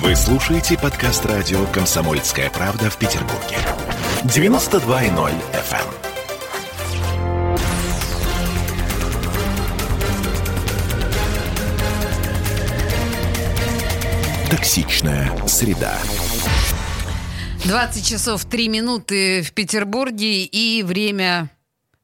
Вы слушаете подкаст радио «Комсомольская правда» в Петербурге. 92.0 FM. Токсичная среда. 20 часов 3 минуты в Петербурге и время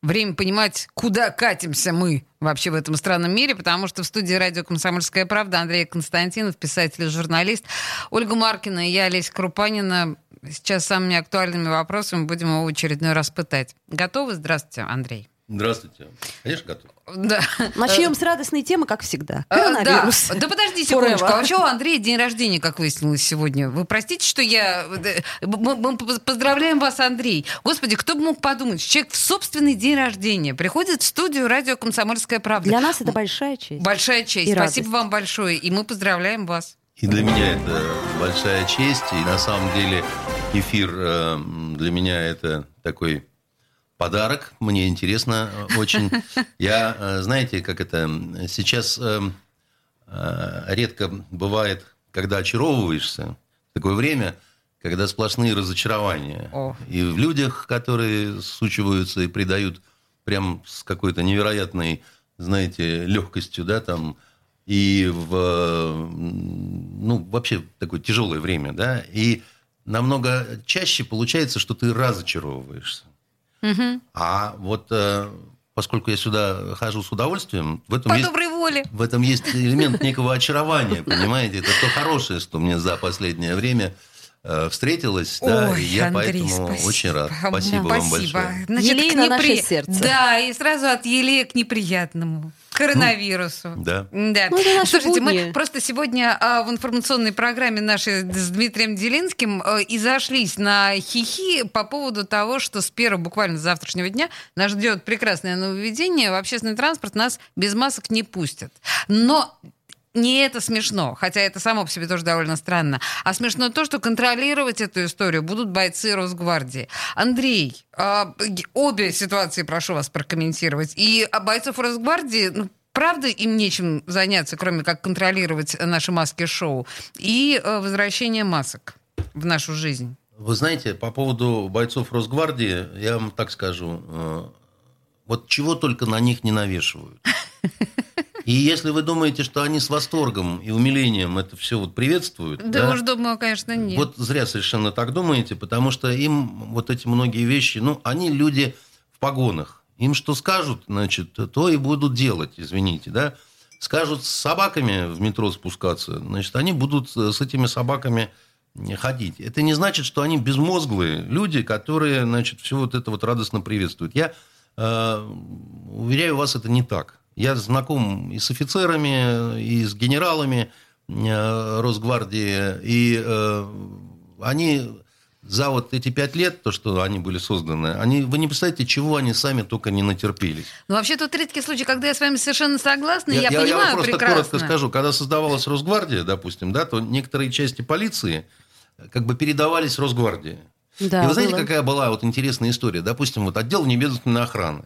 время понимать, куда катимся мы вообще в этом странном мире, потому что в студии радио «Комсомольская правда» Андрей Константинов, писатель и журналист, Ольга Маркина и я, Олеся Крупанина. Сейчас самыми актуальными вопросами будем его очередной раз пытать. Готовы? Здравствуйте, Андрей. Здравствуйте. Конечно, готов. Да. Начнем с радостной темы, как всегда. А, Коронавирус. Да, да подожди секундочку. А вообще у Андрея день рождения, как выяснилось сегодня. Вы простите, что я... Мы, мы поздравляем вас, Андрей. Господи, кто бы мог подумать, человек в собственный день рождения приходит в студию радио «Комсомольская правда». Для нас это большая честь. Большая честь. И Спасибо радость. вам большое. И мы поздравляем вас. И для меня это большая честь. И на самом деле эфир э, для меня это такой подарок. Мне интересно э, очень. Я, э, знаете, как это... Сейчас э, редко бывает, когда очаровываешься. Такое время, когда сплошные разочарования. О. И в людях, которые сучиваются и придают прям с какой-то невероятной, знаете, легкостью, да, там, и в, ну, вообще такое тяжелое время, да, и намного чаще получается, что ты разочаровываешься. А вот э, поскольку я сюда хожу с удовольствием, в этом По есть... доброй воле. В этом есть элемент некого очарования, понимаете? Это то хорошее, что мне за последнее время э, встретилось, да, Ой, и я Андрей, поэтому спасибо. очень рад. Да, Спасибо вам спасибо. большое. Значит, Елей к на наше непри- сердце. Да, и сразу от елея к неприятному. Коронавирусу. Да. Да. Ну, Слушайте, будни. мы просто сегодня а, в информационной программе нашей с Дмитрием Делинским а, и зашлись на хихи по поводу того, что с первого, буквально с завтрашнего дня, нас ждет прекрасное нововведение. В общественный транспорт нас без масок не пустят. Но не это смешно, хотя это само по себе тоже довольно странно. А смешно то, что контролировать эту историю будут бойцы Росгвардии. Андрей, а, обе ситуации прошу вас прокомментировать. И а, бойцов Росгвардии, ну, правда, им нечем заняться, кроме как контролировать наши маски-шоу. И э, возвращение масок в нашу жизнь. Вы знаете, по поводу бойцов Росгвардии, я вам так скажу, э, вот чего только на них не навешивают. И если вы думаете, что они с восторгом и умилением это все вот приветствуют, Да, уж думаю, конечно, нет. Вот зря совершенно так думаете, потому что им вот эти многие вещи, ну, они люди в погонах. Им что скажут, значит, то и будут делать, извините, да. Скажут с собаками в метро спускаться, значит, они будут с этими собаками ходить. Это не значит, что они безмозглые люди, которые, значит, все вот это вот радостно приветствуют. Я э, уверяю вас, это не так. Я знаком и с офицерами, и с генералами э, Росгвардии, и э, они за вот эти пять лет, то, что они были созданы, они, вы не представляете, чего они сами только не натерпелись. Ну, вообще, тут редкий случай, когда я с вами совершенно согласна, я, я, я понимаю вам просто прекрасно. коротко скажу. Когда создавалась Росгвардия, допустим, да, то некоторые части полиции как бы передавались Росгвардии. Да, и вы знаете, было. какая была вот интересная история? Допустим, вот отдел вневедомственной охраны.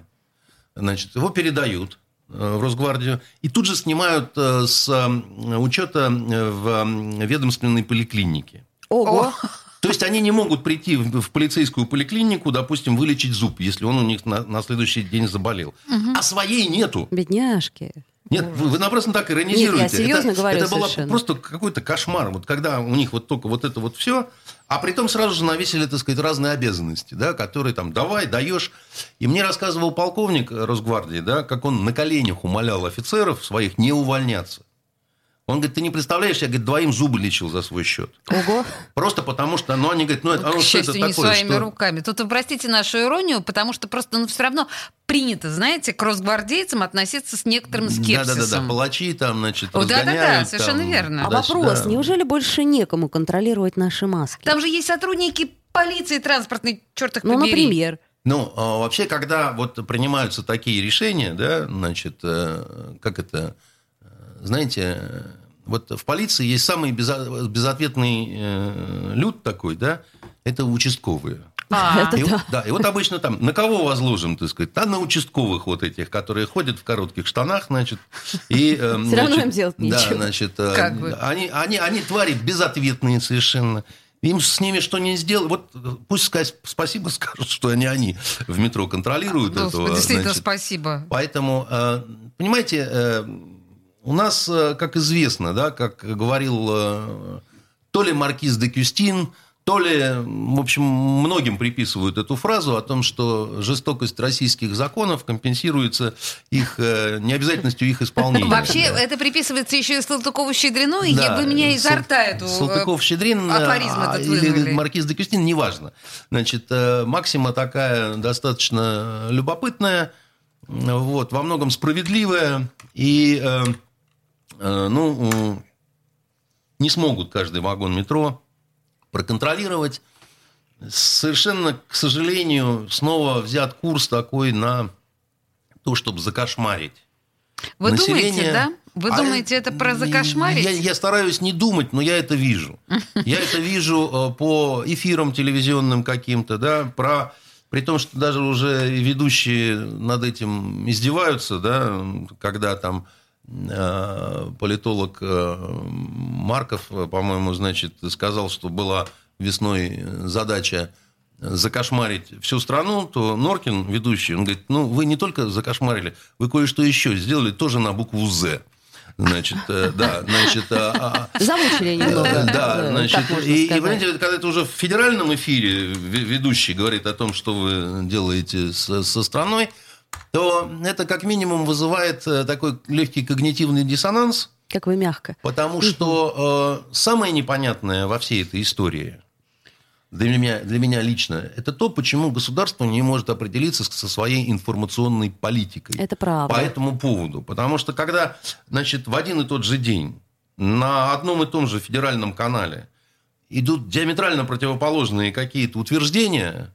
Значит, его передают э, в Росгвардию и тут же снимают э, с э, учета в ведомственной поликлинике. Ого. То есть они не могут прийти в полицейскую поликлинику, допустим, вылечить зуб, если он у них на, на следующий день заболел. А своей нету. Бедняжки. Нет, вы, вы напрасно так иронизируете. Нет, я серьезно это, говорю Это было просто какой-то кошмар. Вот когда у них вот только вот это вот все, а при том сразу же навесили, так сказать, разные обязанности, да, которые там давай, даешь. И мне рассказывал полковник Росгвардии, да, как он на коленях умолял офицеров своих не увольняться. Он говорит, ты не представляешь, я, говорит, двоим зубы лечил за свой счет. Ого. Просто потому что, ну, они говорят, ну, это, а К ну, что это счастью, не такое? своими что- руками. Тут вы простите нашу иронию, потому что просто ну, все равно принято, знаете, к росгвардейцам относиться с некоторым скепсисом. Да-да-да, палачи там, значит, О, да-да-да, совершенно там верно. А вопрос, неужели больше некому контролировать наши маски? Там же есть сотрудники полиции транспортной, черт их Ну, побери. например. Ну, а вообще, когда вот принимаются такие решения, да, значит, э, как это, э, знаете, вот в полиции есть самый безо- безответный э, люд такой, да, это участковые. А, Это И, да. вот, да, и вот обычно там, на кого возложим, так сказать? Да, на участковых вот этих, которые ходят в коротких штанах, значит. И, э, Всё равно им делать Да, значит, э, Как они, они, они твари безответные совершенно. Им с ними что не сделать. Вот э, пусть сказать спасибо скажут, что они они в метро контролируют этого. действительно, значит. спасибо. Поэтому, понимаете, у нас, э, как известно, да, как говорил э, то ли маркиз де Кюстин, то ли, в общем, многим приписывают эту фразу о том, что жестокость российских законов компенсируется их э, необязательностью их исполнения. Вообще, Да. это приписывается еще и Салтыкову-Щедрину, и Да, вы меня изо рта эту... Салтыков-Щедрин а, или. Маркиз де Кюстин, неважно. Значит, Максима такая достаточно любопытная, вот, во многом справедливая, и, ну, э, не смогут каждый вагон метро проконтролировать. Совершенно, к сожалению, снова взят курс такой на то, чтобы закошмарить Вы думаете, население. да? Вы А думаете, это про закошмарить? Я, я стараюсь не думать, но я это вижу. Я это вижу э, по эфирам телевизионным каким-то, да, про... При том, что даже уже ведущие над этим издеваются, да, когда там политолог э, Марков, э, по-моему, значит, сказал, что была весной задача закошмарить всю страну, то Норкин, ведущий, он говорит, ну, вы не только закошмарили, вы кое-что еще сделали тоже на букву «З». Значит, э, да, значит, а, а, Замучили немного. Э, Да, значит, и, и, понимаете, когда это уже в федеральном эфире ве- ведущий говорит о том, что вы делаете с- со страной, то это как минимум вызывает э, такой легкий когнитивный диссонанс, Как вы мягко. потому что э, самое непонятное во всей этой истории для меня, для меня лично, это то, почему государство не может определиться со своей информационной политикой Это правда. по этому поводу. Потому что когда, значит, в один и тот же день на одном и том же федеральном канале идут диаметрально противоположные какие-то утверждения,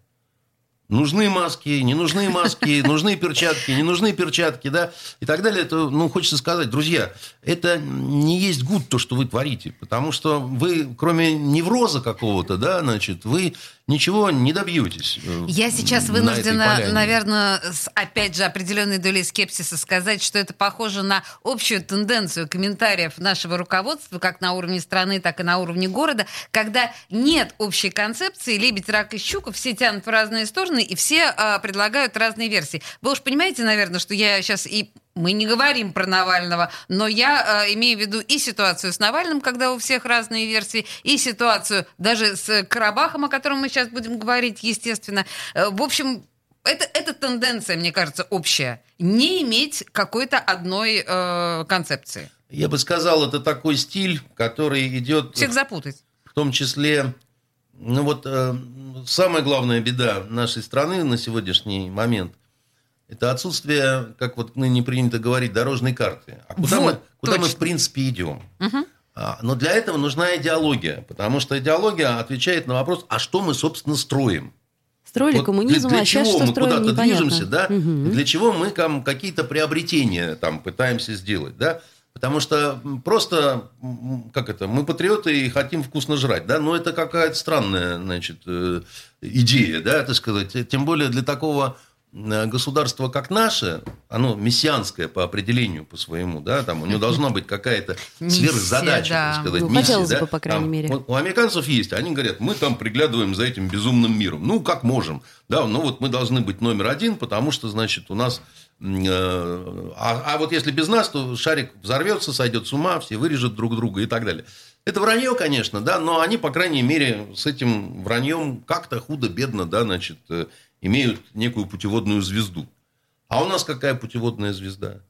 нужны маски, не нужны маски, нужны перчатки, не нужны перчатки, да, и так далее, то, ну, хочется сказать, друзья, это не есть гуд то, что вы творите, потому что вы, кроме невроза какого-то, да, значит, вы ничего не добьетесь. э, Я сейчас на вынуждена, поляне. наверное, с, опять же, определенной долей скепсиса сказать, что это похоже на общую тенденцию комментариев нашего руководства, как на уровне страны, так и на уровне города, когда нет общей концепции, лебедь, рак и щука, все тянут в разные стороны, и все а, предлагают разные версии. Вы уж понимаете, наверное, что я сейчас и мы не говорим про Навального, но я э, имею в виду и ситуацию с Навальным, когда у всех разные версии, и ситуацию даже с Карабахом, о котором мы сейчас будем говорить, естественно. Э, в общем, это, это тенденция, мне кажется, общая. Не иметь какой-то одной э, концепции. Я бы сказал, это такой стиль, который идет Всех запутать. в том числе, ну вот э, самая главная беда нашей страны на сегодняшний момент – это отсутствие, как вот ныне принято говорить, дорожной карты. А куда, Вот, мы, куда мы в принципе идем? А, Но для этого нужна идеология, потому что идеология отвечает на вопрос, а что мы, собственно, строим? Строили Вот коммунизм, для, для а сейчас чего что мы строим, куда-то непонятно. движемся, да? Мгм. Для чего мы там какие-то приобретения там пытаемся сделать, да? Потому что просто, как это, мы патриоты и хотим вкусно жрать, да? Но это какая-то странная, значит, э, идея, да, так сказать. Тем более для такого э, государства, как наше, оно мессианское по определению, по своему, да, там у него должна быть какая-то сверхзадача, да. так сказать, Ну, миссия, да? бы, по крайней Там, мере. у американцев есть, они говорят, мы там приглядываем за этим безумным миром. Ну, как можем. Да, ну вот мы должны быть номер один, потому что, значит, у нас... э, А, а вот если без нас, то шарик взорвется, сойдет с ума, все вырежут друг друга и так далее. Это вранье, конечно, да, но они, по крайней мере, с этим враньем как-то худо-бедно, да, значит, э, имеют некую путеводную звезду. А у нас какая путеводная звезда?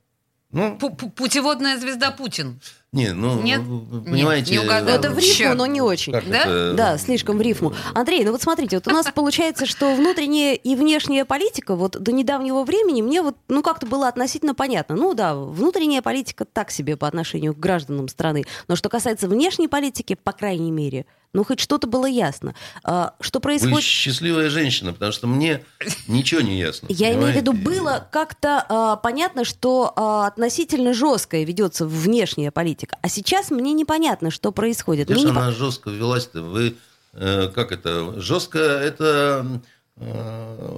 Ну, Пу- пу- Путеводная звезда Путин. не, ну, Нет? вы Нет, понимаете... не угадала. Это в рифму, но не очень. как Да? это? Да, слишком в рифму. Андрей, ну вот смотрите, вот у нас получается, что внутренняя и внешняя политика вот до недавнего времени мне вот, ну как-то было относительно понятно. Ну да, внутренняя политика так себе по отношению к гражданам страны. Но что касается внешней политики, по крайней мере, ну хоть что-то было ясно. А, что Вы происходит... счастливая женщина, потому что мне ничего не ясно. Я имею в виду, было как-то а, понятно, что а, относительно жесткая ведется внешняя политика. А сейчас мне непонятно, что происходит. Не по- она жестко велась-то? Вы, э, как это, жестко это э,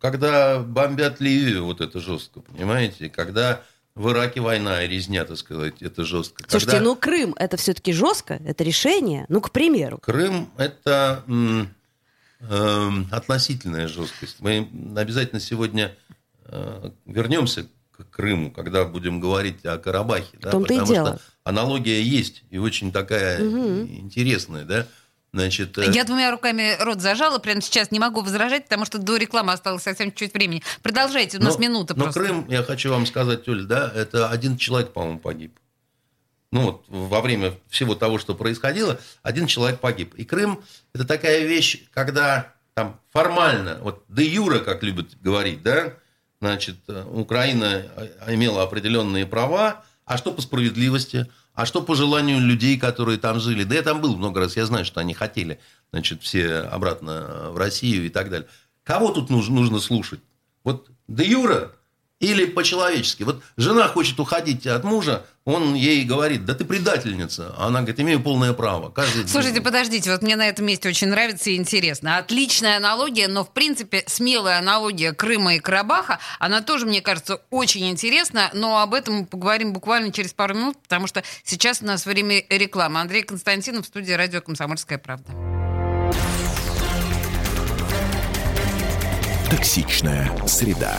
когда бомбят Ливию, вот это жестко, понимаете? Когда в Ираке война и резня, так сказать, это жестко. Слушайте, Когда ну Крым это все-таки жестко, это решение. Ну, к примеру. Крым – это эм, относительная жесткость. Мы обязательно сегодня э, вернемся к Крыму, когда будем говорить о Карабахе. Да? том-то и Потому дело. что аналогия есть, и очень такая Мгм. интересная. Да? Значит, э, Я двумя руками рот зажала, прямо сейчас не могу возражать, потому что до рекламы осталось совсем чуть времени. Продолжайте, у нас Но- минута но просто. Крым, я хочу вам сказать, Оль, да, это один человек, по-моему, погиб. Ну вот во время всего того, что происходило, один человек погиб. И Крым это такая вещь, когда там формально, вот де юра, как любят говорить, да, значит, э, Украина э, имела определенные права, а что по справедливости, а что по желанию людей, которые там жили. Да я там был много раз, я знаю, что они хотели, значит, все обратно в Россию и так далее. Кого тут нужно, нужно слушать? Вот де юра или по-человечески. Вот жена хочет уходить от мужа, он ей говорит, да ты предательница. А она говорит, имею полное право. Каждый... Слушайте, подождите, вот мне на этом месте очень нравится и интересно. Отличная аналогия, но, в принципе, смелая аналогия Крыма и Карабаха, она тоже, мне кажется, очень интересна, но об этом мы поговорим буквально через пару минут, потому что сейчас у нас время рекламы. Андрей Константинов в студии радио «Комсомольская правда». Токсичная среда.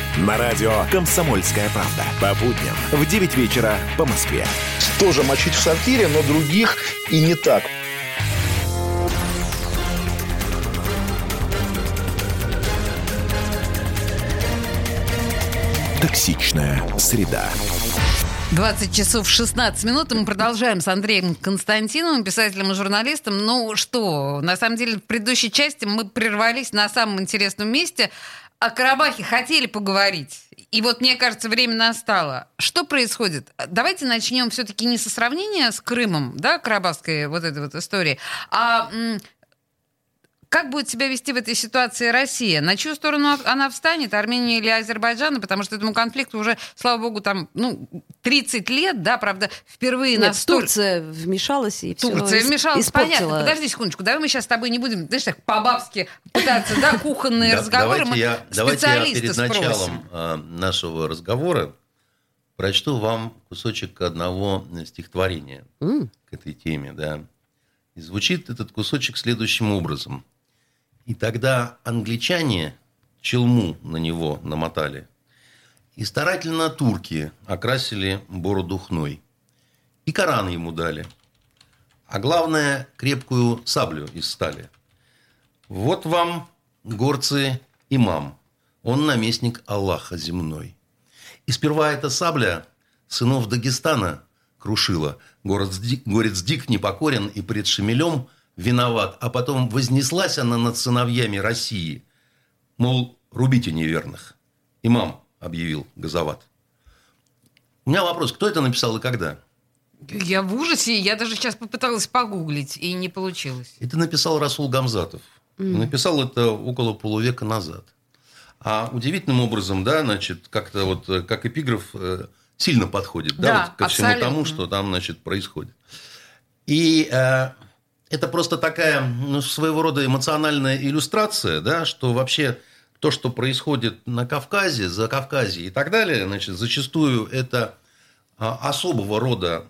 На радио «Комсомольская правда». По будням в 9 вечера по Москве. Тоже мочить в сортире, но других и не так. Токсичная среда. 20 часов 16 минут, и мы продолжаем с Андреем Константиновым, писателем и журналистом. Ну что, на самом деле, в предыдущей части мы прервались на самом интересном месте. О Карабахе хотели поговорить. И вот, мне кажется, время настало. Что происходит? Давайте начнем все-таки не со сравнения с Крымом, да, карабахской вот этой вот истории, а как будет себя вести в этой ситуации Россия? На чью сторону она встанет, Армения или Азербайджан? Потому что этому конфликту уже, слава богу, там, ну, 30 лет, да, правда, впервые Нет, настолько... Турция вмешалась и все Турция вмешалась, понятно. Подожди секундочку, давай мы сейчас с тобой не будем, знаешь, так по-бабски пытаться, да, кухонные разговоры. Давайте мы я, давайте я перед началом э, нашего разговора прочту вам кусочек одного стихотворения к этой теме. Да. И звучит этот кусочек следующим образом. И тогда англичане челму на него намотали. И старательно турки окрасили бороду хной. И Коран ему дали. А главное, крепкую саблю из стали. Вот вам, горцы, имам. Он наместник Аллаха земной. И сперва эта сабля сынов Дагестана крушила. Город горец Дик непокорен и пред Шемелем виноват. А потом вознеслась она над сыновьями России. Мол, рубите неверных. Имам объявил Газоват. У меня вопрос, кто это написал и когда? Я в ужасе, я даже сейчас попыталась погуглить, и не получилось. Это написал Расул Гамзатов. Написал это около полувека назад. А удивительным образом, да, значит, как-то вот э, как эпиграф э, сильно подходит, да, Да, вот ко всему абсолютно. тому, что там, значит, происходит. И э, это просто такая ну, своего рода эмоциональная иллюстрация, да, что вообще то, что происходит на Кавказе, за Кавказе и так далее, значит, зачастую это а, особого рода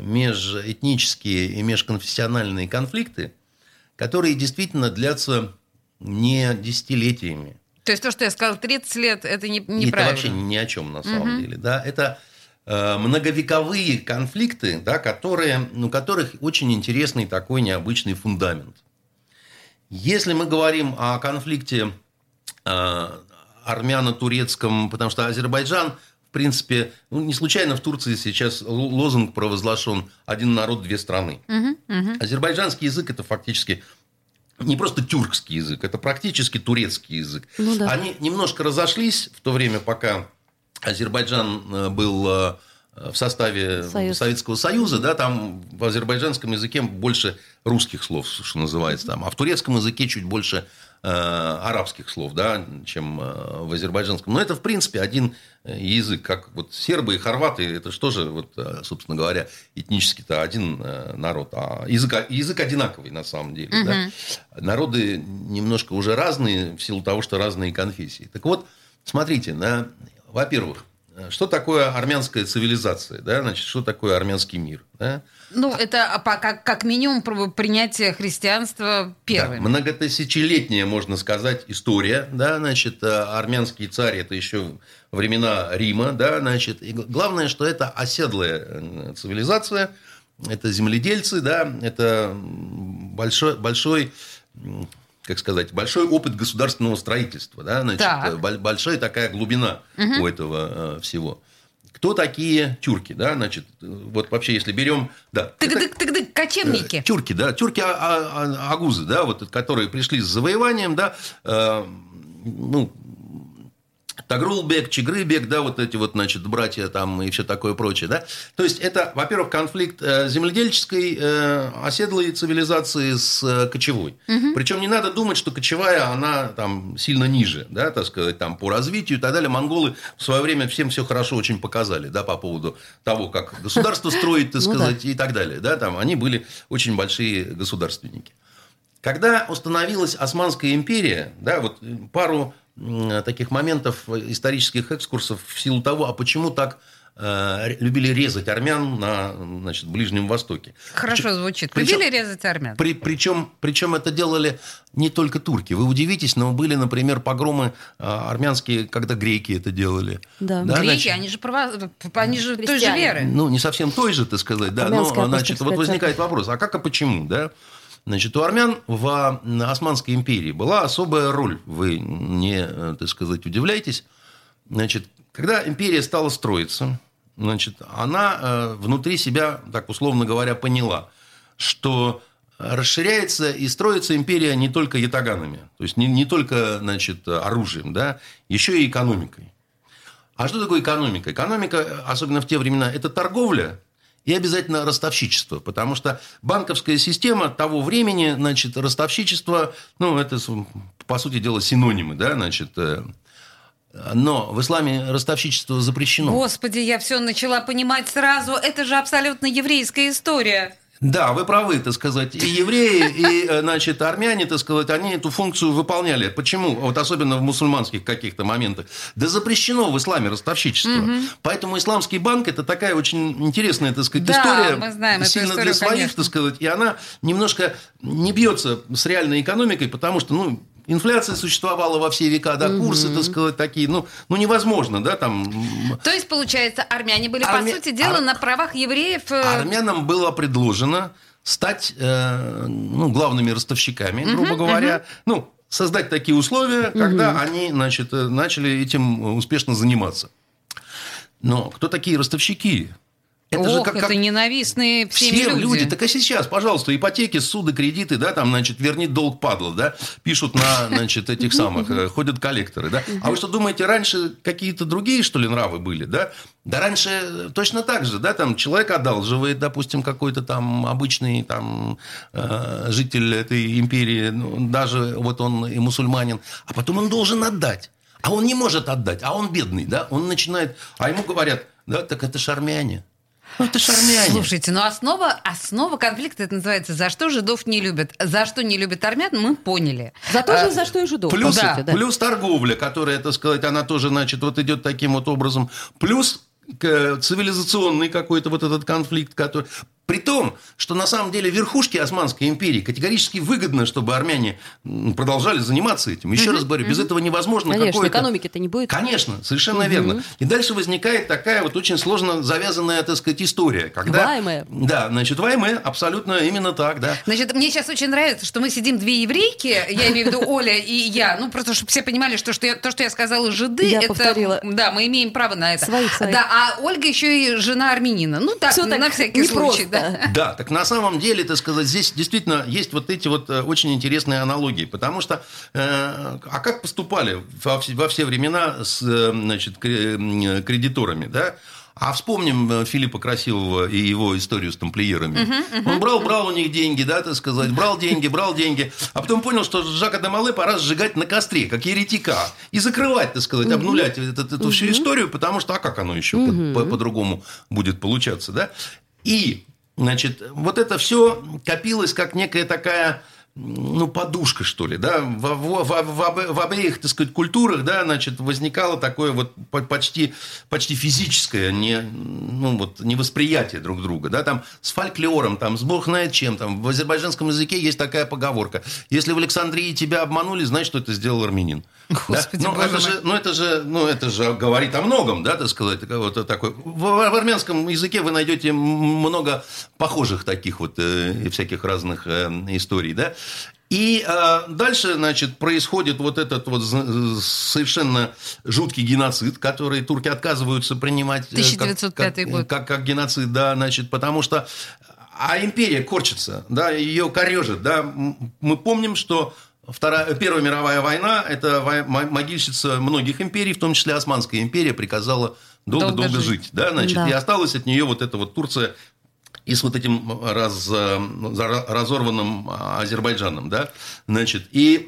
межэтнические и межконфессиональные конфликты, которые действительно длятся не десятилетиями. То есть то, что я сказала, 30 лет, это не, Это неправильно. вообще ни о чем на самом деле. Да? Это многовековые конфликты, да, которые, ну, у которых очень интересный такой необычный фундамент. Если мы говорим о конфликте э, армяно-турецком, потому что Азербайджан, в принципе, ну, не случайно в Турции сейчас лозунг провозглашен «один народ, две страны». Азербайджанский язык – это фактически не просто тюркский язык, это практически турецкий язык. Ну да. Они немножко разошлись в то время, пока Азербайджан э, был э, в составе Союз. Советского Союза, да, там в азербайджанском языке больше русских слов, что называется, там, а в турецком языке чуть больше э, арабских слов, да, чем э, в азербайджанском. Но это, в принципе, один э, язык, как вот сербы и хорваты, это что же, вот, собственно говоря, этнически-то один народ, а язык, язык одинаковый на самом деле. да. Народы немножко уже разные в силу того, что разные конфессии. Так вот, смотрите, на, во-первых, что такое армянская цивилизация, да, значит, что такое армянский мир, да? Ну, это по- как, как минимум принятие христианства первым. Да, многотысячелетняя, можно сказать, история, да, значит, э, армянский царь, это еще времена Рима, да, значит, и главное, что это оседлая э, цивилизация, это земледельцы, да, это большой, большой, как сказать, большой опыт государственного строительства, да, значит, Так. э, бол- большая такая глубина у этого э, всего. Кто такие тюрки, да, значит, э, вот вообще, если берем, да, это- Тык-дык-тык-дык, кочевники. Э, Тюрки, да, тюрки а- а- а- агузы, да, вот которые пришли с завоеванием, да, э, ну, Тагрулбек, Чигрыбек, да, вот эти вот, значит, братья там и все такое прочее, да. То есть это, во-первых, конфликт э, земледельческой э, оседлой цивилизации с э, кочевой. Причем не надо думать, что кочевая, она там сильно ниже, да, так сказать, там по развитию и так далее. Монголы в свое время всем все хорошо очень показали, да, по поводу того, как государство строить, так Ну сказать, и так далее, да, там они были очень большие государственники. Когда установилась Османская империя, да, вот пару таких моментов исторических экскурсов в силу того, а почему так э, любили резать армян на значит, Ближнем Востоке. Хорошо звучит. причем- Любили резать армян? При, причем, причем это делали не только турки. Вы удивитесь, но были, например, погромы а, армянские, когда греки это делали. Да. Греки, значит, они же, право... они же той же веры. ну, не совсем той же, так сказать, да. Но, Армянская значит, вот возникает вопрос, а как и почему, да? Значит, у армян в Османской империи была особая роль. Вы не, э, так сказать, удивляйтесь. Значит, когда империя стала строиться, значит, она э, внутри себя, так условно говоря, поняла, что расширяется и строится империя не только ятаганами, то есть не, не только значит, оружием, да, еще и экономикой. А что такое экономика? Экономика, особенно в те времена, это торговля и обязательно ростовщичество. Потому что банковская система того времени, значит, ростовщичество, ну, это, по сути дела, синонимы, да, значит, э, но в исламе ростовщичество запрещено. Господи, я все начала понимать сразу. Это же абсолютно еврейская история. Да, вы правы, так сказать. И евреи, и, э, значит, армяне, так сказать, они эту функцию выполняли. Почему? Вот особенно в мусульманских каких-то моментах. Да запрещено в исламе ростовщичество. Поэтому исламский банк – это такая очень интересная, так сказать, Да, история. мы знаем сильно историю, для своих, конечно. так сказать. И она немножко не бьется с реальной экономикой, потому что, ну, Инфляция существовала во все века, да, курсы, так сказать, такие, ну, ну невозможно, да, там. То есть, получается, армяне были, Армя- по сути дела, ар- на правах евреев. э, Армянам было предложено стать э, ну, главными ростовщиками, грубо говоря. Ну, создать такие условия, когда они значит, э, начали этим успешно заниматься. Но кто такие ростовщики? Ох, это ненавистные всеми все люди. люди. Так а сейчас, пожалуйста, ипотеки, суды, кредиты, да, там, значит, верни долг падла, да, пишут на, значит, этих самых, э, ходят коллекторы, да. А вы что думаете, раньше какие-то другие, что ли, нравы были, да? Да раньше точно так же, да, там человек одалживает, допустим, какой-то там обычный там э, житель этой империи, ну, даже вот он и мусульманин, а потом он должен отдать. А он не может отдать, а он бедный, да, он начинает, а ему говорят, да, так это ж армяне. Ну, это ж армяне. Слушайте, ну основа, основа конфликта это называется «За что жидов не любят?». За что не любят армян, мы поняли. За то А, же, за что и жидов. Плюс, сути, да. плюс торговля, которая, так сказать, она тоже, значит, вот идет таким вот образом. Плюс к- цивилизационный какой-то вот этот конфликт, который... При том, что на самом деле верхушке Османской империи категорически выгодно, чтобы армяне продолжали заниматься этим. Еще раз говорю, без этого невозможно Конечно, какое-то... экономики-то не будет. Конечно, совершенно верно. И дальше возникает такая вот очень сложно завязанная, так сказать, история. Когда... Ваймая. Да, значит, ваймая, абсолютно именно так, да. Значит, мне сейчас очень нравится, что мы сидим две еврейки, я имею в виду Оля и я, ну просто чтобы все понимали, что, что я, то, что я сказала жиды, Я это повторила. да, мы имеем право на это. Своих, своих. Да, а Ольга еще и жена армянина. Ну так, так на всякий непросто. случай, да. Да. Да, так на самом деле, так сказать, здесь действительно есть вот эти вот э, очень интересные аналогии, потому что, э, а как поступали во все, во все времена с, э, значит, кре- кредиторами, да? А вспомним Филиппа Красивого и его историю с тамплиерами. Он брал, брал у них деньги, да, так сказать, брал деньги, брал деньги, а потом понял, что Жака де Мале пора сжигать на костре, как еретика, и закрывать, так сказать, обнулять эту, эту всю историю, потому что, а как оно еще по- по- по-другому будет получаться, да? И, значит, вот это все копилось как некая такая ну, подушка, что ли, да, в, в- в- в об- в обеих, так сказать, культурах, да, значит, возникало такое вот по- почти, почти физическое не, ну, вот, невосприятие друг друга, да, там с фольклором, там, с бог знает чем, там, в азербайджанском языке есть такая поговорка, если в Александрии тебя обманули, значит, что это сделал армянин. Да? Господи, ну, боже это же, ну, это же, ну, это же говорит о многом, да, так сказать, вот такой. В, в армянском языке вы найдете много похожих таких вот э, всяких разных э, историй, да. И э, дальше, значит, происходит вот этот вот совершенно жуткий геноцид, который турки отказываются принимать. э, как- 1905 как, год. Как, как геноцид, да, значит, потому что а империя корчится, да, ее корежит, да. Мы помним, что Вторая, Первая мировая война – это могильщица многих империй, в том числе Османская империя, приказала долго-долго Долго жить. жить. Да, значит, Да. И осталась от нее вот эта вот Турция и с вот этим раз, э, за- разорванным Азербайджаном. Да? Значит, и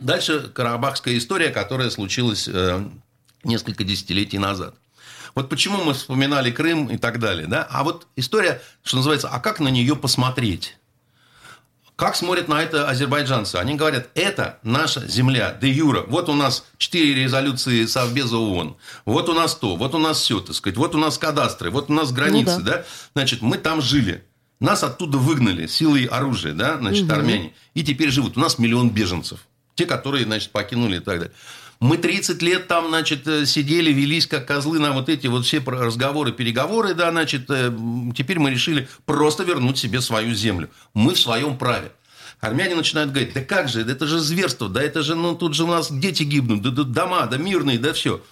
дальше Карабахская история, которая случилась э, несколько десятилетий назад. Вот почему мы вспоминали Крым и так далее. Да? А вот история, что называется, а как на нее посмотреть? Как смотрят на это азербайджанцы? Они говорят, это наша земля, де юра. Вот у нас четыре резолюции Совбеза ООН. Вот у нас то, вот у нас все, так сказать. Вот у нас кадастры, вот у нас границы, Ну да. да. Значит, мы там жили. Нас оттуда выгнали силой оружия, да, значит, армяне. И теперь живут. У нас миллион беженцев. Те, которые, значит, покинули и так далее. Мы 30 лет там, значит, э, сидели, велись как козлы на вот эти вот все разговоры, переговоры, да, значит, э, теперь мы решили просто вернуть себе свою землю. Мы в своем праве. Армяне начинают говорить, да как же, это же зверство, да это же, ну, тут же у нас дети гибнут, да, да дома, да мирные, да все.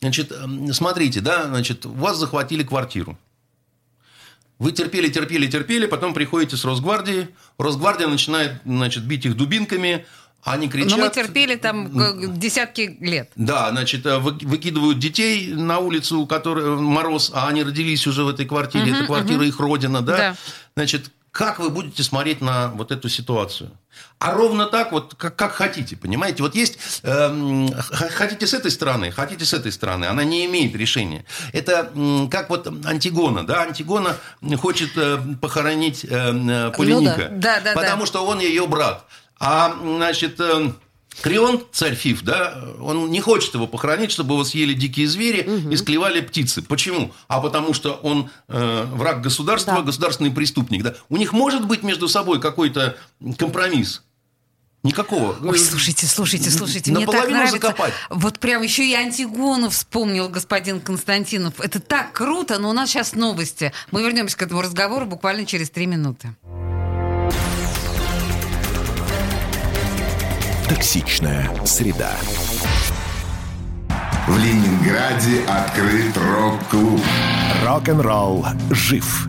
Значит, эм, смотрите, да, значит, у вас захватили квартиру. Вы терпели, терпели, терпели, потом приходите с Росгвардии, Росгвардия начинает, значит, бить их дубинками, они кричат. Но мы терпели там э, десятки лет. Да, значит, э, вы- выкидывают детей на улицу, у которых мороз, а они родились уже в этой квартире, эта квартира их родина, да? Да. Значит, как вы будете смотреть на вот эту ситуацию? А ровно так, вот как, как хотите, понимаете? Вот есть, эм, х- хотите с этой стороны, хотите с этой стороны, она не имеет решения. Это м, как вот Антигона, да? Антигона хочет э, похоронить э, э, Полиника, Да, да, да. потому что он ее брат. А, значит, э, Крион, царь Фиф, да, он не хочет его похоронить, чтобы его съели дикие звери и склевали птицы. Почему? А потому что он э, враг государства, Да. государственный преступник. Да? У них может быть между собой какой-то компромисс? Никакого. Ой, слушайте, слушайте, слушайте, мне так нравится. закопать. Вот прям еще и Антигону вспомнил господин Константинов. Это так круто, но у нас сейчас новости. Мы вернемся к этому разговору буквально через три минуты. Токсичная среда. В Ленинграде открыт рок-клуб. Рок-н-ролл жив.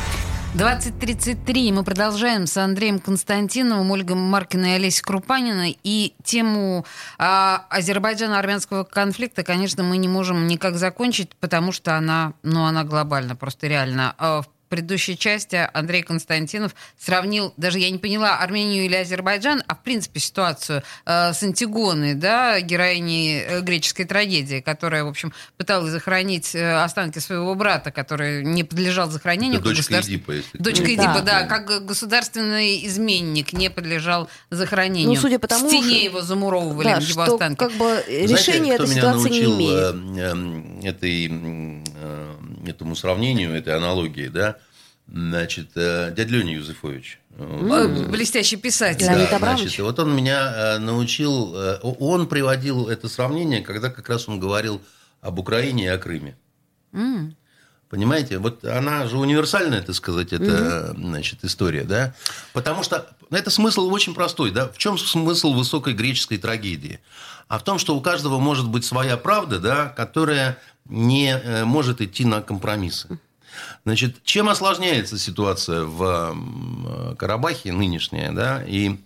20.33. Мы продолжаем с Андреем Константиновым, Ольгой Маркиной и Олесей Крупаниной. И тему а, азербайджано-армянского конфликта, конечно, мы не можем никак закончить, потому что она, ну, она глобальна, просто реально. А, предыдущей части Андрей Константинов сравнил, даже я не поняла, Армению или Азербайджан, а в принципе ситуацию э, с Антигоной, да, героиней э, греческой трагедии, которая, в общем, пыталась захоронить э, останки своего брата, который не подлежал захоронению. Это дочка государств- Эдипа, если Дочка кто- Эдипа, Да. да, как государственный изменник не подлежал захоронению. Ну, судя по тому, в стене что- его замуровывали, Да, его что останки. как бы Знаете, решение кто этой меня ситуации не имеет. э, э, этой, э, этому сравнению, этой аналогии, да? Значит, э, дядя Леня Юзефович. Э, Блестящий писатель. Да, значит, вот он меня э, научил, э, он приводил это сравнение, когда как раз он говорил об Украине и о Крыме. М. Понимаете, вот она же универсальная, так сказать, это, значит, история, да? Потому что это смысл очень простой, да? В чем смысл высокой греческой трагедии? А в том, что у каждого может быть своя правда, да, которая не э, может идти на компромиссы. Значит, чем осложняется ситуация в Карабахе нынешняя, да, и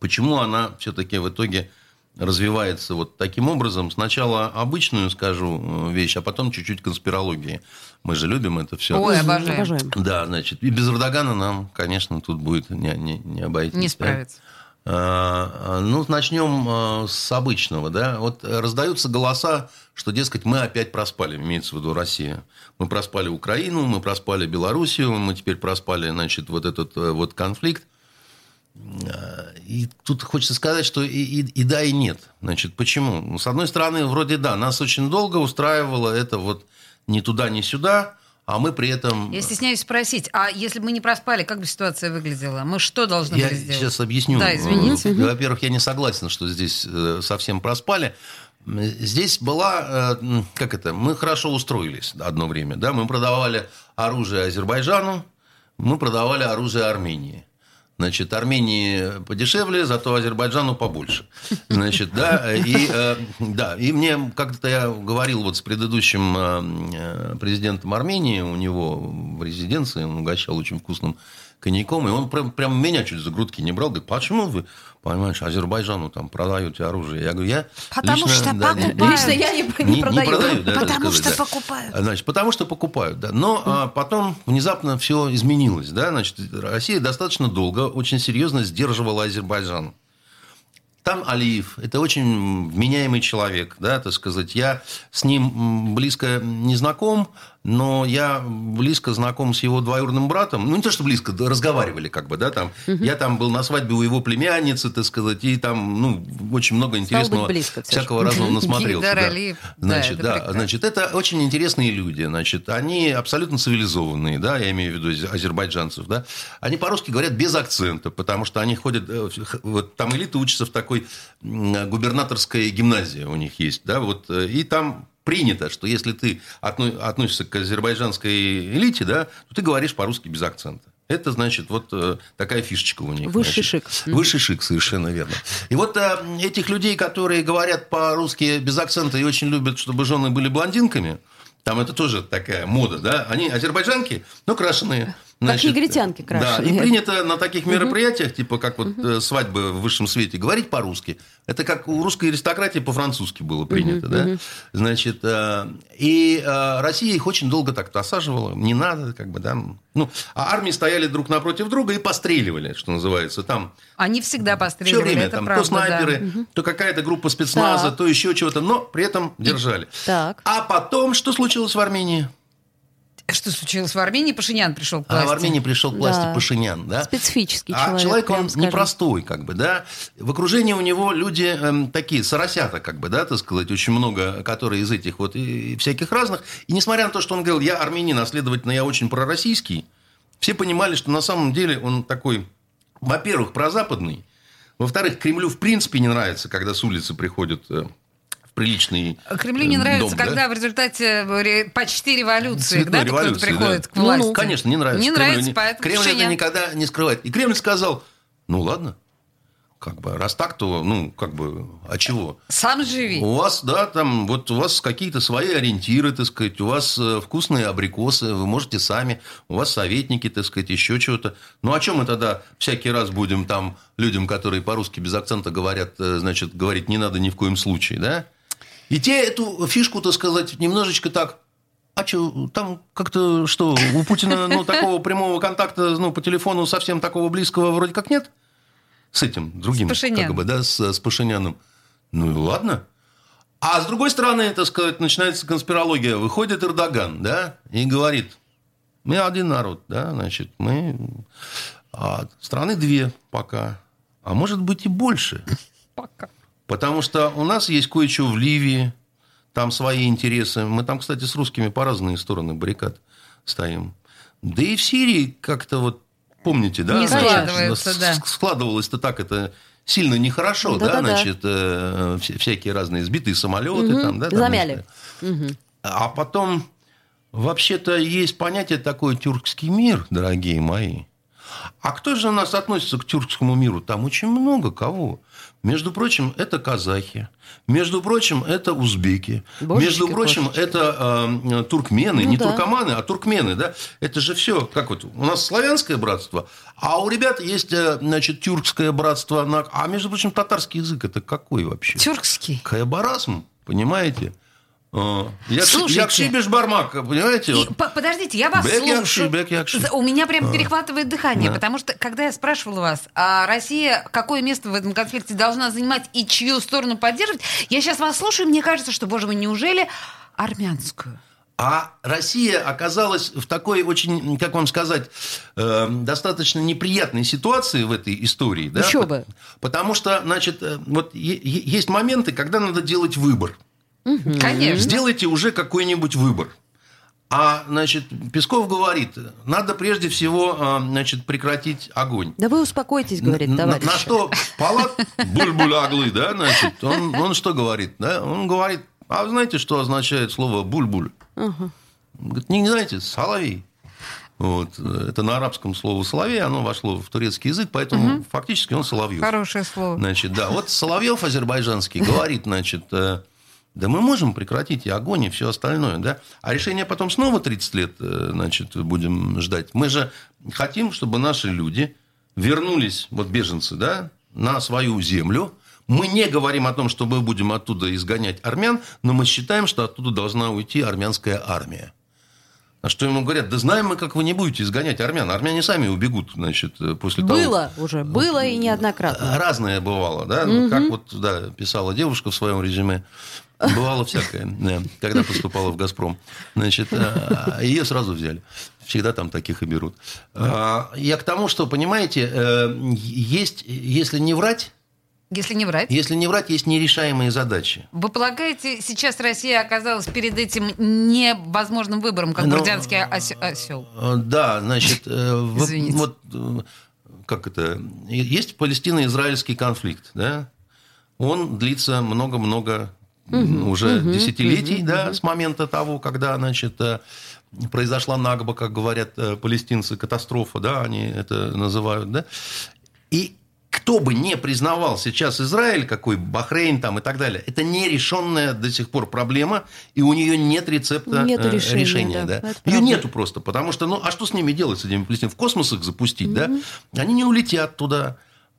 почему она все-таки в итоге развивается вот таким образом. Сначала обычную скажу э, вещь, а потом чуть-чуть конспирологии. Мы же любим это все. Ой, обожаем. Да, значит, и без Эрдогана нам, конечно, тут будет не, не, не обойтись. Не да. Справится. А, Ну, начнем а, с обычного. Да? Вот э, раздаются голоса, что, дескать, мы опять проспали, имеется в виду Россия. Мы проспали Украину, мы проспали Белоруссию, мы теперь проспали, значит, вот этот э, вот конфликт. И тут хочется сказать, что и, и- и да, и нет. Значит, почему? Ну, с одной стороны, вроде да, нас очень долго устраивало это вот ни туда, ни сюда, а мы при этом... Я стесняюсь спросить, а если бы мы не проспали, как бы ситуация выглядела? Мы что должны Я были сделать? сейчас объясню. Да, извините. Э, Во-первых, я не согласен, что здесь э, совсем проспали. Здесь была, э, как это, мы хорошо устроились одно время, да, мы продавали оружие Азербайджану, мы продавали оружие Армении. Значит, Армении подешевле, зато Азербайджану побольше. Значит, да, и, э, да, и мне как-то я говорил вот с предыдущим э, э, президентом Армении, у него в резиденции, он угощал очень вкусным коньяком, и он прям, прям меня чуть за грудки не брал, говорит, почему вы, понимаешь, Азербайджану там продаете оружие? Я говорю, я Потому лично, что да, не- покупают. Лично я не, не продаю. продаю, да, Потому сказать, что да. покупают. Значит, потому что покупают, да. Но а, потом внезапно все изменилось, да. Значит, Россия достаточно долго очень серьезно сдерживала Азербайджан. Там Алиев, это очень вменяемый человек, да, так сказать. Я с ним близко не знаком, но я близко знаком с его двоюродным братом. Ну, не то, что близко, да, разговаривали как бы, да, там. Я там был на свадьбе у его племянницы, так сказать, и там, ну, очень много интересного близко же. всякого разного насмотрелся. Да. Алиев, да, Значит, это да, значит, это очень интересные люди, значит, они абсолютно цивилизованные, да, я имею в виду азербайджанцев, да, они по-русски говорят без акцента, потому что они ходят, э, вот там элита учится в такой губернаторской гимназии у них есть, да, вот, э, и там принято, что если ты отно- относишься к азербайджанской элите, да, то ты говоришь по-русски без акцента. Это, значит, вот э, такая фишечка у них. Высший значит. шик. Высший шик, совершенно верно. И вот э, этих людей, которые говорят по-русски без акцента и очень любят, чтобы жены были блондинками, там это тоже такая мода, да? Они азербайджанки, но крашеные. Как негритянки Да, крашеные. и принято на таких мероприятиях, типа как вот э, свадьбы в высшем свете, говорить по-русски. Это как у русской аристократии по-французски было принято, да? Значит, э, и э, Россия их очень долго так осаживала. Не надо, как бы, да. Ну, а армии стояли друг напротив друга и постреливали, что называется. Там Они всегда все постреливали, время это там правда, то снайперы, да. то какая-то группа спецназа, Так. то еще чего-то, но при этом держали. Так. А потом что случилось в Армении? Что случилось в Армении? Пашинян пришел к А власти. в Армении пришел к власти Да. Пашинян, да? Специфический А человек. человек, прям он скажем. непростой, как бы, да. В окружении у него люди эм, такие, соросята, как бы, да, так сказать, очень много, которые из этих вот и, и всяких разных. И несмотря на то, что он говорил, я армянин, а следовательно, я очень пророссийский, все понимали, что на самом деле он такой, во-первых, прозападный, во-вторых, Кремлю в принципе не нравится, когда с улицы приходят э, приличный Кремлю не э, нравится, дом, да? когда в результате ре- почти революции, Цветной да, кто-то революции, приходит да. к власти. Конечно, не нравится. Не Кремлю. нравится, Не- поэтому Кремль это Пашинян. никогда не скрывает. И Кремль сказал, ну ладно, как бы, раз так, то, ну, как бы, а чего? Сам живи. У вас, да, там, вот у вас какие-то свои ориентиры, так сказать, у вас э, вкусные абрикосы, вы можете сами, у вас советники, так сказать, еще чего-то. Ну, о чем мы тогда всякий раз будем там людям, которые по-русски без акцента говорят, э, значит, говорить не надо ни в коем случае, да? И те эту фишку, так сказать, немножечко так А что, там как-то что, у Путина ну, такого прямого контакта ну, по телефону совсем такого близкого вроде как нет? С этим другим, С как бы, да, с, с Пашиняном. Ну и ладно. А с другой стороны, так сказать, начинается конспирология. Выходит Эрдоган, да, и говорит, мы один народ, да, значит, мы... А страны две пока, а может быть и больше. Пока. Потому что у нас есть кое-что в Ливии, там свои интересы. Мы там, кстати, с русскими по разные стороны баррикад стоим. Да и в Сирии как-то вот, помните, да? Не складывается, да. Складывалось-то так, это сильно нехорошо, да, Да-да-да. значит, э, вся- всякие разные сбитые самолеты Мгм. там, да? там, Замяли. Мгм. а потом, вообще-то, есть понятие такое тюркский мир, дорогие мои. А кто же у нас относится к тюркскому миру? Там очень много кого. Между прочим, это казахи. Между прочим, это узбеки. Божечки, Между прочим, кошечки. это э, туркмены. Ну не да. туркоманы, а туркмены. Да? Это же все, как вот, у нас славянское братство, а у ребят есть, э, значит, тюркское братство. А, между прочим, татарский язык это какой вообще? Тюркский. Каябарасм, понимаете? Якши- Слушайте. Якшибеш Бармак, понимаете? И, Вот. по- подождите, я вас Бек слушаю. Якши, У меня прям А. перехватывает дыхание, Да. потому что, когда я спрашивала вас, а Россия какое место в этом конфликте должна занимать и чью сторону поддерживать, я сейчас вас слушаю, и мне кажется, что, боже мой, неужели армянскую? А Россия оказалась в такой очень, как вам сказать, э, достаточно неприятной ситуации в этой истории. Да? Еще бы. Потому что, значит, э, вот есть моменты, когда надо делать выбор. Конечно. Сделайте уже какой-нибудь выбор. А, значит, Песков говорит, надо прежде всего, э, значит, прекратить огонь. Да вы успокойтесь, говорит На- товарищ. На, что Палат буль-буль аглы, да, значит, он, он что говорит? Да? Он говорит, а вы знаете, что означает слово буль-буль? Ага. Говорит, не знаете, соловей. Вот. Это на арабском слово соловей, оно вошло в турецкий язык, поэтому фактически он соловьев. Хорошее слово. Значит, да, вот Соловьев азербайджанский говорит, значит, э, да мы можем прекратить и огонь, и все остальное, да. А решение потом снова 30 лет, э, значит, будем ждать. Мы же хотим, чтобы наши люди вернулись, вот беженцы, да, на свою землю. Мы не говорим о том, что мы будем оттуда изгонять армян, но мы считаем, что оттуда должна уйти армянская армия. А что ему говорят? Да знаем мы, как вы не будете изгонять армян. Армяне сами убегут, значит, э, после того... Было уже, было и неоднократно. Разное бывало, да? Мгм. Как вот да, писала девушка в своем резюме. Бывало всякое, да, когда поступала в «Газпром». Значит, а, ее сразу взяли. Всегда там таких и берут. А, Я к тому, что, понимаете, э, есть, если не врать, Если не врать. если не врать, есть нерешаемые задачи. Вы полагаете, сейчас Россия оказалась перед этим невозможным выбором, как Ну, бурятский ос- осел? Э, Да, значит, э, вот, вот, э, как это, есть палестино-израильский конфликт, да? Он длится много-много Мгм, уже мгм, десятилетий, мгм, да, мгм. с момента того, когда, значит, э, произошла Нагба, как говорят э, палестинцы, катастрофа, да, они это называют, да. И кто бы не признавал сейчас Израиль, какой Бахрейн там и так далее, это нерешенная до сих пор проблема, и у нее нет рецепта Нету э, решения, решения. да, да. Ее нету просто, потому что, ну, а что с ними делать, с этими палестинцами? В космос их запустить, да? Они не улетят туда.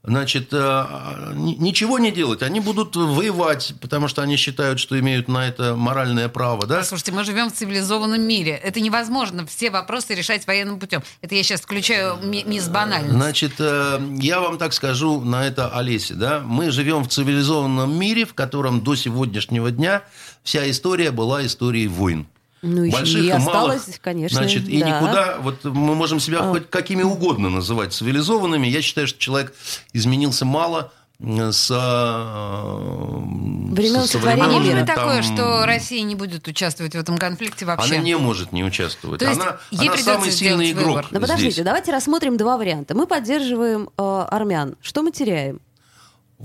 Значит, э, ни- ничего не делать. Они будут воевать, потому что они считают, что имеют на это моральное право, да? Слушайте, мы живем в цивилизованном мире. Это невозможно все вопросы решать военным путем. Это я сейчас включаю ми- мисс банальность. Значит, э, я вам так скажу на это, Олесе, да, мы живем в цивилизованном мире, в котором до сегодняшнего дня вся история была историей войн. Ну, еще Больших и и малых. осталось, конечно. Значит, и да. никуда, вот мы можем себя А. хоть какими угодно называть цивилизованными. Я считаю, что человек изменился мало э, с, э, Времен со- со А может быть там, такое, что Россия не будет участвовать в этом конфликте вообще? Она не может не участвовать. То есть она ей она самый сильный игрок выбор. Да подождите, здесь. давайте рассмотрим два варианта. Мы поддерживаем э, армян. Что мы теряем?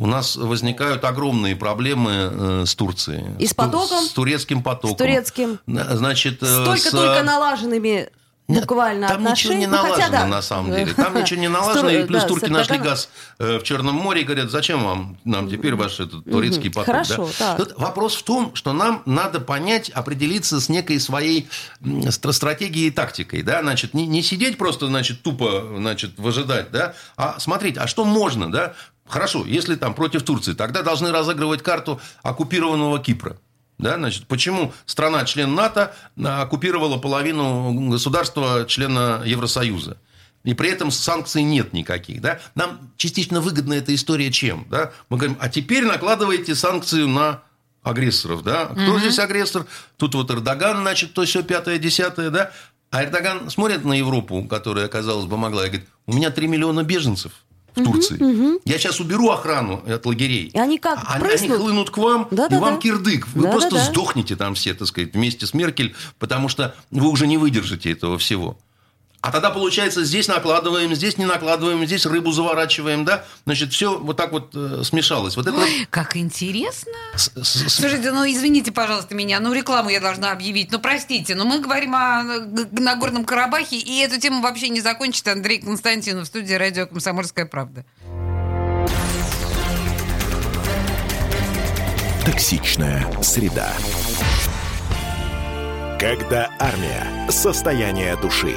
У нас возникают огромные проблемы э, с Турцией. И с потоком? С турецким потоком. С турецким? Значит, э, Столько с, только налаженными буквально Там ничего отношений. не Ну, хотя налажено, да. на самом деле. Там ничего не налажено, и плюс да, турки нашли газ э, в Черном море и говорят, зачем вам нам теперь ваш этот турецкий поток. Хорошо, да? так. Вопрос в том, что нам надо понять, определиться с некой своей стратегией и тактикой. Да? Значит, не, не сидеть просто, значит, тупо значит, выжидать, да? а смотреть, а что можно, да? Хорошо, если там против Турции, тогда должны разыгрывать карту оккупированного Кипра. Да, значит, почему страна, член НАТО, а, оккупировала половину государства, члена Евросоюза? И при этом санкций нет никаких. Да? Нам частично выгодна эта история чем? Да? Мы говорим, а теперь накладываете санкции на агрессоров. Да? Кто Мгм. здесь агрессор? Тут вот Эрдоган, значит, то все пятое, десятое. Да? А Эрдоган смотрит на Европу, которая, казалось бы, могла, и говорит, у меня 3 миллиона беженцев в Турции. Я сейчас уберу охрану от лагерей. И они как Они, они хлынут к вам, и Да-да-да. вам кирдык. Вы Да-да-да. просто сдохнете там все, так сказать, вместе с Меркель, потому что вы уже не выдержите этого всего. А тогда, получается, здесь накладываем, здесь не накладываем, здесь рыбу заворачиваем, да? Значит, все вот так вот э, смешалось. Вот это вот Ой, как интересно. с- с- с- Слушайте, ну извините, пожалуйста, меня, ну рекламу я должна объявить, ну простите, но мы говорим о Г- Нагорном Карабахе, и эту тему вообще не закончит Андрей Константинов в студии радио «Комсомольская правда». Токсичная среда. Когда армия. Состояние души.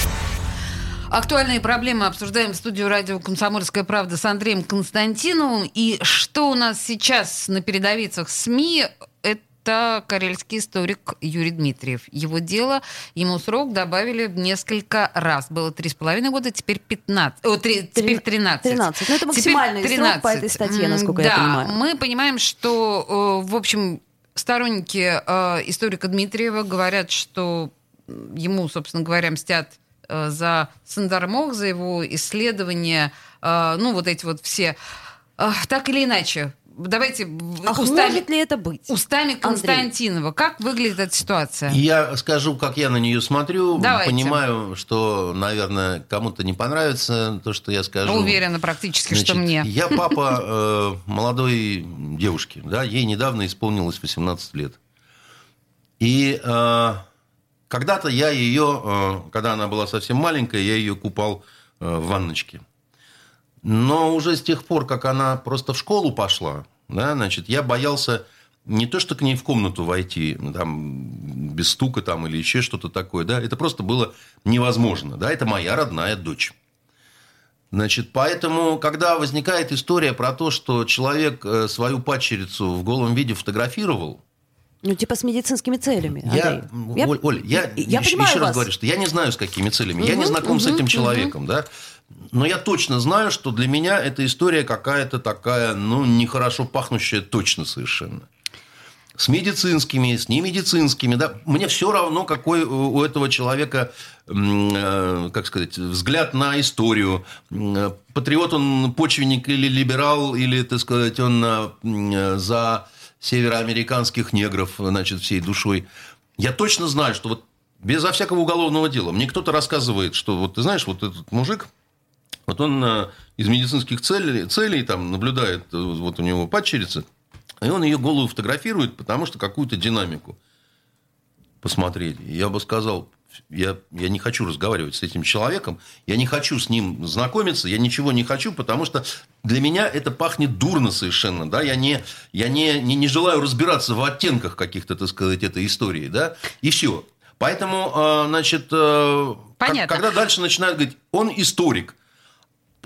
Актуальные проблемы обсуждаем в студию радио «Комсомольская правда» с Андреем Константиновым. И что у нас сейчас на передовицах СМИ, это карельский историк Юрий Дмитриев. Его дело, ему срок добавили несколько раз. Было три с половиной года, теперь 15. О, три- теперь 13. 13. Ну, это Теперь максимальный срок по этой статье, насколько я да, понимаю. мы понимаем, что, э, в общем, сторонники э, историка Дмитриева говорят, что ему, собственно говоря, мстят за Сандармох, за его исследования, э, ну, вот эти вот все. Э, Так или иначе, давайте Ах, устами, может ли это быть? устами Константинова. Как выглядит эта ситуация? Я скажу, как я на нее смотрю. Давайте. Понимаю, что, наверное, кому-то не понравится то, что я скажу. Уверена практически, что Значит, мне. Я папа э, молодой девушки, да, ей недавно исполнилось 18 лет. И э, когда-то я ее, э, когда она была совсем маленькая, я ее купал э, в ванночке. Но уже с тех пор, как она просто в школу пошла, да, значит, я боялся не то, что к ней в комнату войти, там, без стука там, или еще что-то такое, да, это просто было невозможно, да, это моя родная дочь. Значит, поэтому, когда возникает история про то, что человек э, свою падчерицу в голом виде фотографировал, Ну, типа с медицинскими целями, я, Андрей. Оль, Оль, я, я еще, еще раз вас. говорю, что я не знаю, с какими целями. я не знаком с мгм, этим человеком, да. Но я точно знаю, что для меня эта история какая-то такая, ну, нехорошо пахнущая точно совершенно. С медицинскими, с немедицинскими, да. Мне все равно, какой у этого человека, э, как сказать, взгляд на историю. Э, Патриот он почвенник или либерал, или, так сказать, он э, за североамериканских негров, значит, всей душой. Я точно знаю, что вот безо всякого уголовного дела. Мне кто-то рассказывает, что вот ты знаешь, вот этот мужик, вот он э, из медицинских целей, целей там наблюдает, э, вот у него падчерица, и он ее голову фотографирует, потому что какую-то динамику посмотреть. Я бы сказал, я, я не хочу разговаривать с этим человеком, я не хочу с ним знакомиться, я ничего не хочу, потому что для меня это пахнет дурно совершенно, да, я не, я не, не, не желаю разбираться в оттенках каких-то, так сказать, этой истории, да, и все. Поэтому, э, значит, э, Понятно. когда дальше начинают говорить, он историк,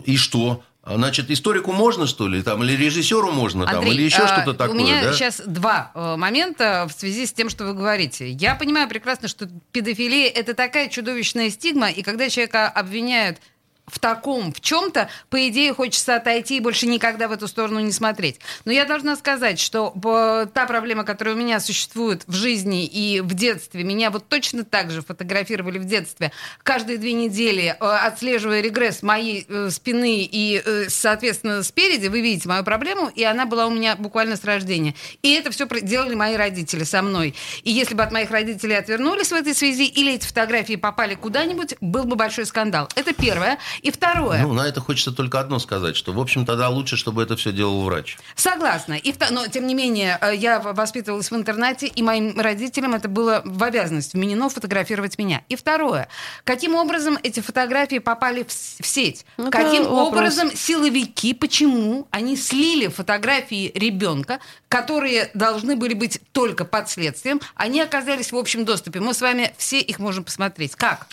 и что? Значит, историку можно, что ли, там, или режиссеру можно, там, Андрей, или еще а, что-то такое, У меня да? сейчас два э, момента в связи с тем, что вы говорите. Я понимаю прекрасно, что педофилия это такая чудовищная стигма, и когда человека обвиняют в таком, в чем-то, по идее, хочется отойти и больше никогда в эту сторону не смотреть. Но я должна сказать, что э, та проблема, которая у меня существует в жизни и в детстве, меня вот точно так же фотографировали в детстве, каждые две недели, э, отслеживая регресс моей э, спины и, соответственно, спереди, вы видите мою проблему, и она была у меня буквально с рождения. И это все делали мои родители со мной. И если бы от моих родителей отвернулись в этой связи, или эти фотографии попали куда-нибудь, был бы большой скандал. Это первое. И второе. Ну, на это хочется только одно сказать, что, в общем, тогда лучше, чтобы это все делал врач. Согласна. И, но, тем не менее, э, я воспитывалась в интернате, и моим родителям это было в обязанность вменено фотографировать меня. И второе. Каким образом эти фотографии попали в, в сеть? Это Каким вопрос. образом силовики, почему они слили фотографии ребенка, которые должны были быть только под следствием, они оказались в общем доступе. Мы с вами все их можем посмотреть. Как?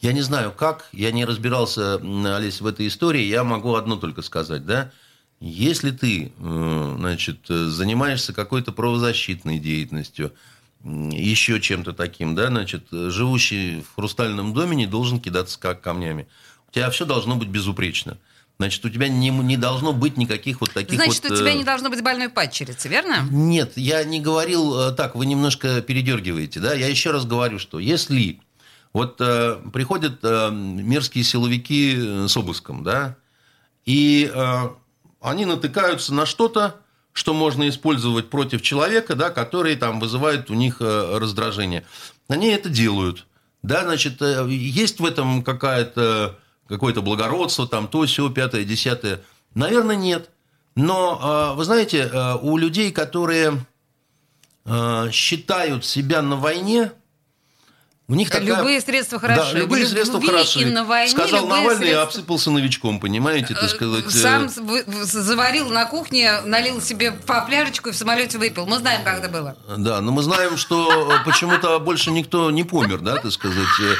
Я не знаю, как, я не разбирался, Олесь, в этой истории, я могу одно только сказать, да. Если ты, э, значит, занимаешься какой-то правозащитной деятельностью, еще чем-то таким, да, значит, живущий в хрустальном доме не должен кидаться как камнями. У тебя все должно быть безупречно. Значит, у тебя не, не должно быть никаких вот таких Значит, вот... у тебя э, не должно быть больной падчерицы, верно? Нет, я не говорил э, так, вы немножко передергиваете, да. Я еще раз говорю, что если вот э, приходят э, мерзкие силовики э, с обыском, да, и э, они натыкаются на что-то, что можно использовать против человека, да, который там вызывает у них э, раздражение. Они это делают. Да, значит, э, есть в этом какая-то, какое-то благородство, там то, все, пятое, десятое. Наверное, нет. Но, э, вы знаете, э, у людей, которые считают себя на войне, у них такая... Любые средства хороши. Да, любые В средства любви хороши. и на войне Сказал Навальный, средства. обсыпался новичком, понимаете, так сказать. э, Сам заварил на кухне, налил себе по пляжечку и в самолете выпил. Мы знаем, как это было. Да, но мы знаем, что э, почему-то больше никто не помер, да, так сказать. э,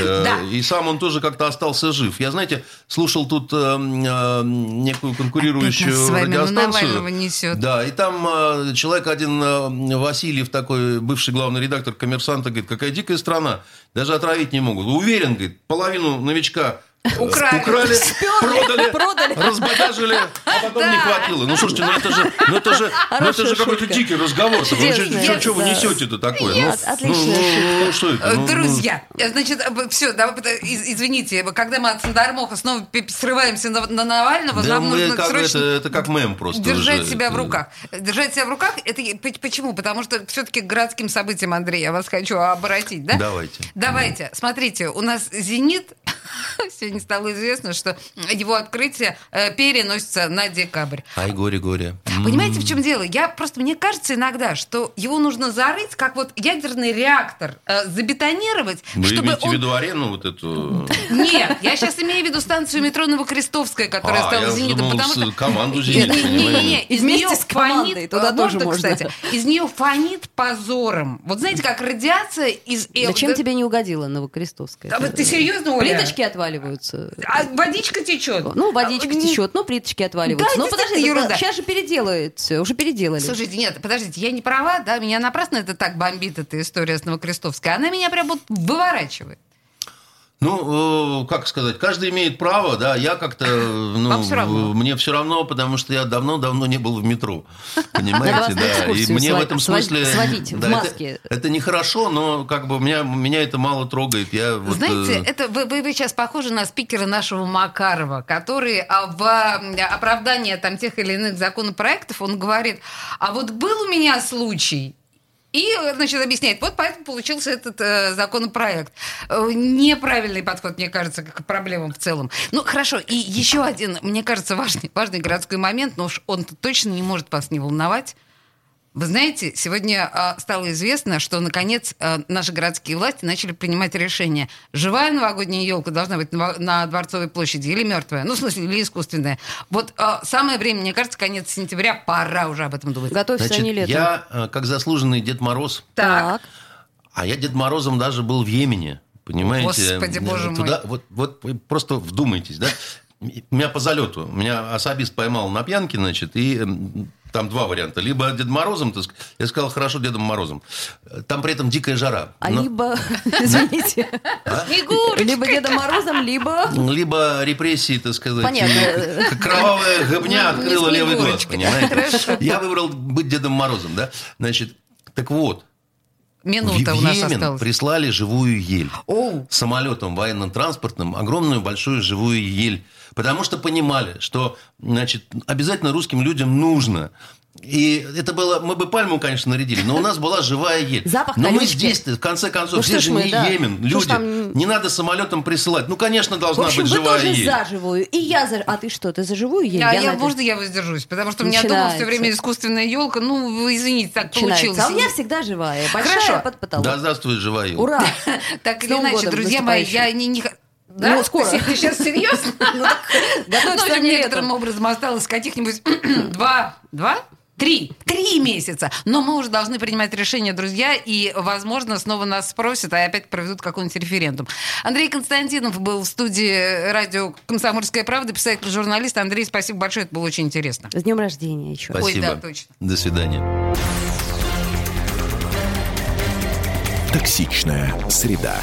э, Да. И сам он тоже как-то остался жив. Я, знаете, слушал тут э, э, некую конкурирующую радиостанцию. Несет. Да, и там э, человек один, э, Васильев, такой бывший главный редактор «Коммерсанта», говорит, какая дикая страна, даже отравить не могут. Уверен, говорит, половину новичка Украли. украли, продали, Продали. разбодажили, а потом не хватило. Ну, слушайте, ну это же, ну это же, ну это же какой-то дикий разговор. Что, что вы да. несете-то такое? Ну, отличная ну, шутка. ну, что это? Ну, ну, Друзья, значит, все, извините, когда мы от Сандармоха снова срываемся на, на Навального, Да нам нужно как срочно это, это как мем просто. держать уже. себя в руках. Держать себя в руках, это почему? Потому что все-таки к городским событиям, Андрей, я вас хочу обратить, да? Давайте. Давайте. Смотрите, у нас «Зенит» сегодня стало известно, что его открытие э, переносится на декабрь. Ай, горе-горе. Понимаете, в чем дело? Я просто мне кажется иногда, что его нужно зарыть, как вот ядерный реактор, э, забетонировать, Вы чтобы имеете в он... виду арену вот эту? Нет, я сейчас имею в виду станцию метро Новокрестовская, которая А, стала зенитом, потому что команду «Зенит», понимаете? из нее фонит, туда а, тоже можно. кстати, из нее фонит позором. Вот знаете, как радиация из. Да чем тебе не угодила Новокрестовская? А вот ты серьезно, Оля? Плиточки отваливаются. А водичка течет. Ну, водичка А, течет, ну, плиточки отваливаются. Да, ну, подожди, ерунда. сейчас же переделают все, уже переделали. Слушайте, нет, подождите, я не права, да? Меня напрасно это так бомбит, эта история с Новокрестовской. Она меня прям вот выворачивает. Ну, э, как сказать, каждый имеет право, да, я как-то, ну, Вам всё равно. мне все равно, потому что я давно-давно не был в метро, понимаете, да, и мне в этом смысле... сводить в маске. Это, нехорошо, но как бы меня, меня это мало трогает, я вот... Знаете, э, это вы, вы, сейчас похожи на спикера нашего Макарова, который в а, оправдание там тех или иных законопроектов, он говорит, а вот был у меня случай, и, значит, объясняет, вот поэтому получился этот э, законопроект. Э, неправильный подход, мне кажется, к проблемам в целом. Ну, хорошо, и еще один, мне кажется, важный, важный городской момент, но уж он точно не может вас не волновать. Вы знаете, сегодня а, стало известно, что наконец а, наши городские власти начали принимать решение: живая новогодняя елка должна быть на, на Дворцовой площади или мертвая, ну в смысле или искусственная. Вот а, самое время, мне кажется, конец сентября, пора уже об этом думать. Готовься Значит, они летом. я, как заслуженный Дед Мороз, Так. а я Дед Морозом даже был в Йемене, понимаете? Господи, боже мой. Туда, вот, вот вы просто вдумайтесь, да? Меня по залету, меня особист поймал на пьянке, значит, и там два варианта. Либо Дедом Морозом, сказать. я сказал, хорошо, Дедом Морозом. Там при этом дикая жара. А Но- либо, извините, Снегурочкой. либо Дедом Морозом, либо... Либо репрессии, так сказать. Понятно. Кровавая гыбня не открыла левый глаз, понимаете? Я выбрал быть Дедом Морозом, да? Значит, так вот, Минута в у нас Йемен осталась. прислали живую ель. Оу. Самолетом военно-транспортным огромную большую живую ель. Потому что понимали, что значит, обязательно русским людям нужно. И это было, мы бы пальму, конечно, нарядили, но у нас была живая ель. Запах но мы здесь, в конце концов, Ну здесь же мы, не да. Йемен, люди. там- Не надо самолетом присылать. Ну, конечно, В должна общем, быть вы живая тоже ель. за живую, и я за... А ты что, ты за живую ель? А я, Надя? можно я воздержусь? Потому что у меня дома все время искусственная елка. Ну, вы извините, так Начинается. получилось. А у меня всегда живая, большая Хорошо. под потолок. Да здравствует живая ель. Ура! Так или иначе, друзья мои, я не... х- Да? Ну, скоро. Ты сейчас серьезно? Готовься Ну, ко мне некоторым образом осталось каких-нибудь два, два? Три. Три месяца. Но мы уже должны принимать решения, друзья, и, возможно, снова нас спросят, а опять проведут какой-нибудь референдум. Андрей Константинов был в студии радио «Комсомольская правда», писатель, журналист. Андрей, спасибо большое, это было очень интересно. С днем рождения еще. Ой, Спасибо. да, точно. До свидания. Токсичная среда.